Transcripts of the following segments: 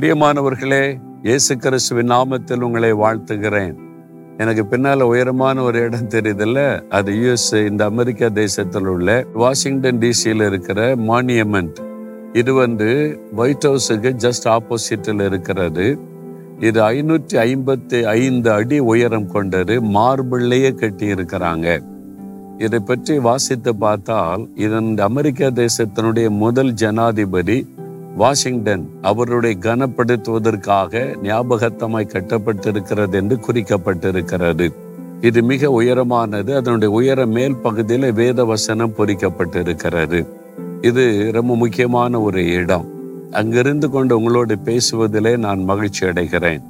பிரியமானவர்களே இயேசு கிறிஸ்துவின் நாமத்தில் உங்களை வாழ்த்துகிறேன். எனக்கு பின்னால உயரமான ஒரு இடம் தெரியுதுல்ல? அது யுஎஸ் இந்த அமெரிக்கா தேசத்தில் உள்ள வாஷிங்டன் டிசியில் இருக்கிற மானியமெண்ட் இது வந்து ஒயிட் ஹவுஸுக்கு ஜஸ்ட் ஆப்போசிட்டில் இருக்கிறது. இது ஐநூற்றி ஐம்பத்தி ஐந்து அடி உயரம் கொண்டது மார்பிள்ளையே கட்டி இருக்கிறாங்க இதை பற்றி வாசித்து பார்த்தால் இதன் அமெரிக்கா தேசத்தினுடைய முதல் ஜனாதிபதி வாஷிங்டன் அவருடைய கனப்படுத்துவதற்காக ஞாபகத்தமாய் கட்டப்பட்டிருக்கிறது என்று குறிக்கப்பட்டிருக்கிறது. இது மிக உயரமானது அதனுடைய உயர மேல் பகுதியில் வேத வசனம் பொறிக்கப்பட்டிருக்கிறது. இது ரொம்ப முக்கியமான ஒரு இடம். அங்கிருந்து கொண்டு உங்களோடு பேசுவதிலே நான் மகிழ்ச்சி அடைகிறேன்.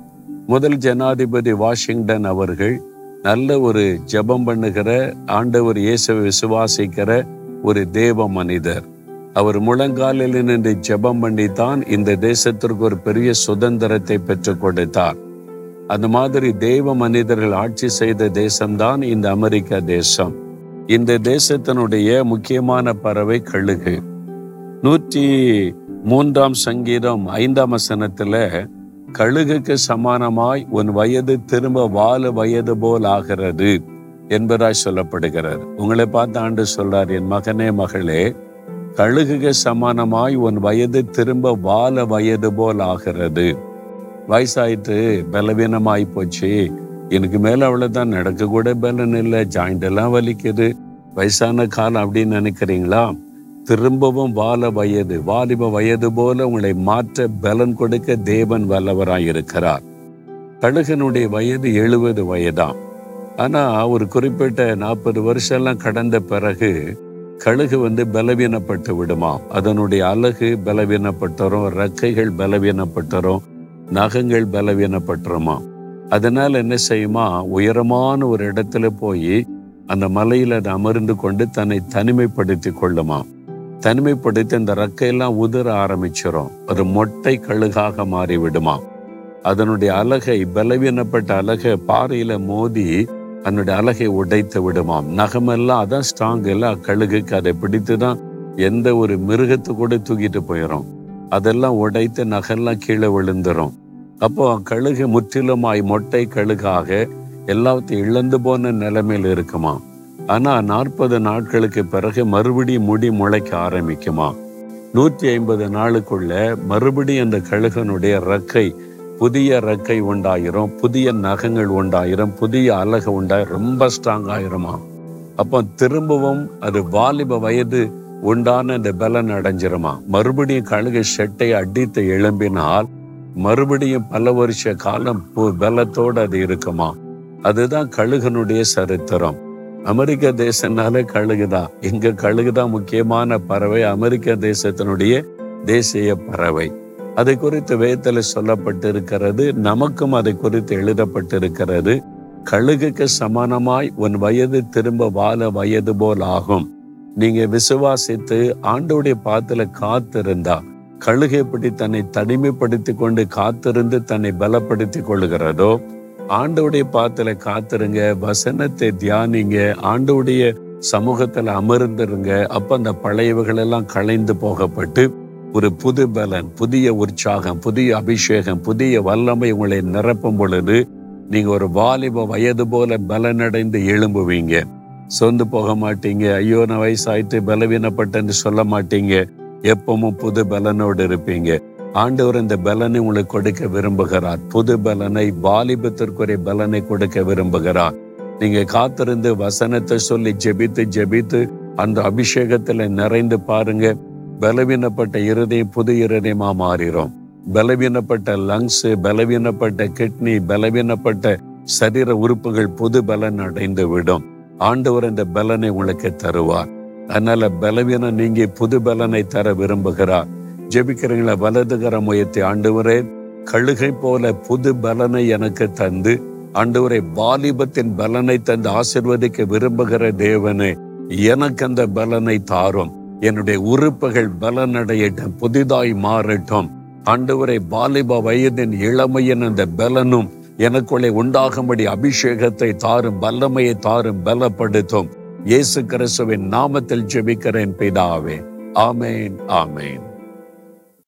முதல் ஜனாதிபதி வாஷிங்டன் அவர்கள் நல்ல ஒரு ஜெபம் பண்ணுகிற ஆண்டவர் இயேசுவை விசுவாசிக்கிற ஒரு தேவ மனிதர். அவர் முழங்காலில் நின்று ஜெபம் பண்ணித்தான் இந்த தேசத்திற்கு ஒரு பெரிய சுதந்திரத்தை பெற்றுக் கொடுத்தார். அந்த மாதிரி தெய்வ மனிதர்கள் ஆட்சி செய்த தேசம்தான் இந்த அமெரிக்க தேசம். இந்த தேசத்தினுடைய முக்கியமான பறவை கழுகு. நூற்றி மூன்றாம் சங்கீதம் ஐந்தாம் வசனத்துல கழுகுக்கு சமானமாய் உன் வயது திரும்ப வாழ வயது போல் ஆகிறது என்பதாய் சொல்லப்படுகிறார் உங்களை பார்த்து ஆண்டு சொல்றார் என் மகனே மகளே கழுகுக சமானமாய் உன் வயது திரும்ப வாழ வயது போல் ஆகிறது. வயசாயிட்டு பலவீனமாய் போச்சு. எனக்கு மேல அவ்வளவுதான் நடக்க கூட பலன் இல்லை ஜாயிண்ட் எல்லாம் வலிக்குது. வயசான காலம் அப்படின்னு நினைக்கிறீங்களா? திரும்பவும் வாழ வயது வாலிப வயது போல உங்களை மாற்ற பலன் கொடுக்க தேவன் வல்லவராய் இருக்கிறார். கழுகனுடைய வயது எழுபது வயதாம். ஆனா ஒரு குறிப்பிட்ட நாற்பது வருஷம் எல்லாம் கடந்த பிறகு கழுகு வந்து பலவீனப்பட்டு விடுமாம் அதனுடைய அழகு பலவீனப்பட்டுரும் ரெக்கைகள் பலவீனப்பட்டுரும் நகங்கள் பலவீனப்பட்டுருமா? அதனால் என்ன செய்யுமா? உயரமான ஒரு இடத்துல போய் அந்த மலையில் அது அமர்ந்து கொண்டு தன்னை தனிமைப்படுத்தி கொள்ளுமா? தனிமைப்படுத்தி அந்த ரெக்கையெல்லாம் உதிர ஆரம்பிச்சிடும் ஒரு மொட்டை கழுகாக மாறி விடுமா அதனுடைய அலகை பலவீனப்பட்ட அலகை பாறையில மோதி தன்னுடைய அழகை உடைத்து விடுமாம். நகமெல்லாம் அதான் ஸ்ட்ராங் எல்லாம் கழுகுக்கு அதை பிடித்து தான் எந்த ஒரு மிருகத்தை கூட தூக்கிட்டு போயிடும் அதெல்லாம் உடைத்து நகெல்லாம் கீழே விழுந்துரும். அப்போ கழுகு முற்றிலுமாய் மொட்டை கழுகாக எல்லாத்தையும் இழந்து போன நிலைமையில் இருக்குமா? ஆனா நாற்பது நாட்களுக்கு பிறகு மறுபடியும் முடி முளைக்க ஆரம்பிக்குமா? நூற்றி ஐம்பது நாளுக்குள்ள மறுபடியும் அந்த கழுகனுடைய ரக்கை புதிய ரெக்கை உண்டாயிரும் புதிய நகங்கள் உண்டாயிரும் புதிய அழகு உண்டாய் ரொம்ப ஸ்ட்ராங் ஆயிருமா? அப்போ திரும்பவும் அது வாலிப வயது உண்டான அந்த பலன் அடைஞ்சிருமா? மறுபடியும் கழுகு ஷெட்டை அடித்து எழும்பினால் மறுபடியும் பல வருஷ காலம் பலத்தோடு அது இருக்குமா? அதுதான் கழுகனுடைய சரித்திரம். அமெரிக்க தேசம்னாலே கழுகுதான் எங்க கழுகுதான் முக்கியமான பறவை. அமெரிக்க தேசத்தினுடைய தேசிய பறவை. அதை குறித்து வேதத்துல சொல்லப்பட்டிருக்கிறது நமக்கும் அதை குறித்து எழுதப்பட்டிருக்கிறது. கழுகுக்கு சமானமாய் உன் வயது திரும்ப வாழ வயது போல் ஆகும். நீங்க விசுவாசித்து ஆண்டோடைய பாத்துல காத்திருந்தா கழுகை எப்படி தன்னை தனிமைப்படுத்தி கொண்டு காத்திருந்து தன்னை பலப்படுத்தி கொள்கிறதோ ஆண்டோடைய பாத்துல காத்திருங்க வசனத்தை தியானிங்க ஆண்டவுடைய சமூகத்துல அமர்ந்துருங்க அப்ப அந்த பழையவைகள் எல்லாம் களைந்து போகப்பட்டு ஒரு புது பலன் புதிய உற்சாகம் புதிய அபிஷேகம் புதிய வல்லமை உங்களை நிரப்பும் பொழுது நீங்க ஒரு வாலிப வயது போல பலனடைந்து எழும்புவீங்க. சொந்து போக மாட்டீங்க. ஐயோ நான் வயசாயிட்டு பலவீனப்பட்டேன்னு சொல்ல மாட்டீங்க. எப்பவும் புது பலனோடு இருப்பீங்க. ஆண்டவர் இந்த பலனை உங்களுக்கு கொடுக்க விரும்புகிறார். புது பலனை வாலிபத்திற்குரிய பலனை கொடுக்க விரும்புகிறார். நீங்க காத்திருந்து வசனத்தை சொல்லி ஜெபித்து ஜெபித்து அந்த அபிஷேகத்துல நிறைந்து பாருங்க. பலவீனப்பட்ட இருதயம் புது இருதயமா மாறிடும் பலவீனப்பட்ட லங்ஸ் பலவீனப்பட்ட கிட்னி பலவீனப்பட்ட சரீர உறுப்புகள் புது பலன் அடைந்து விடும் ஆண்டவர் இந்த பலனை உங்களுக்கு தருவார். அதனால பலவீனம் நீங்கி புது பலனை தர விரும்புகிறார். ஜெபிக்கிறீங்களா? வலதுகர முயற்சி ஆண்டவரே கழுகை போல புது பலனை எனக்கு தந்து ஆண்டவரை வாலிபத்தின் பலனை தந்து ஆசிர்வதிக்க விரும்புகிற தேவனே எனக்கு அந்த பலனை தாரும். என்னுடைய உறுப்புகள் பலனடையட்டும் புதிதாய் மாறட்டும். ஆண்டவரை வாலிப வயதின் இளமையின் அந்த பலனும் எனக்குள்ளே உண்டாகும்படி அபிஷேகத்தை தாரும் வல்லமையை தாரும் பலப்படுத்தும். இயேசு கிறிஸ்துவின் நாமத்தில் ஜெபிக்கிறேன் பிதாவே. ஆமேன் ஆமேன்.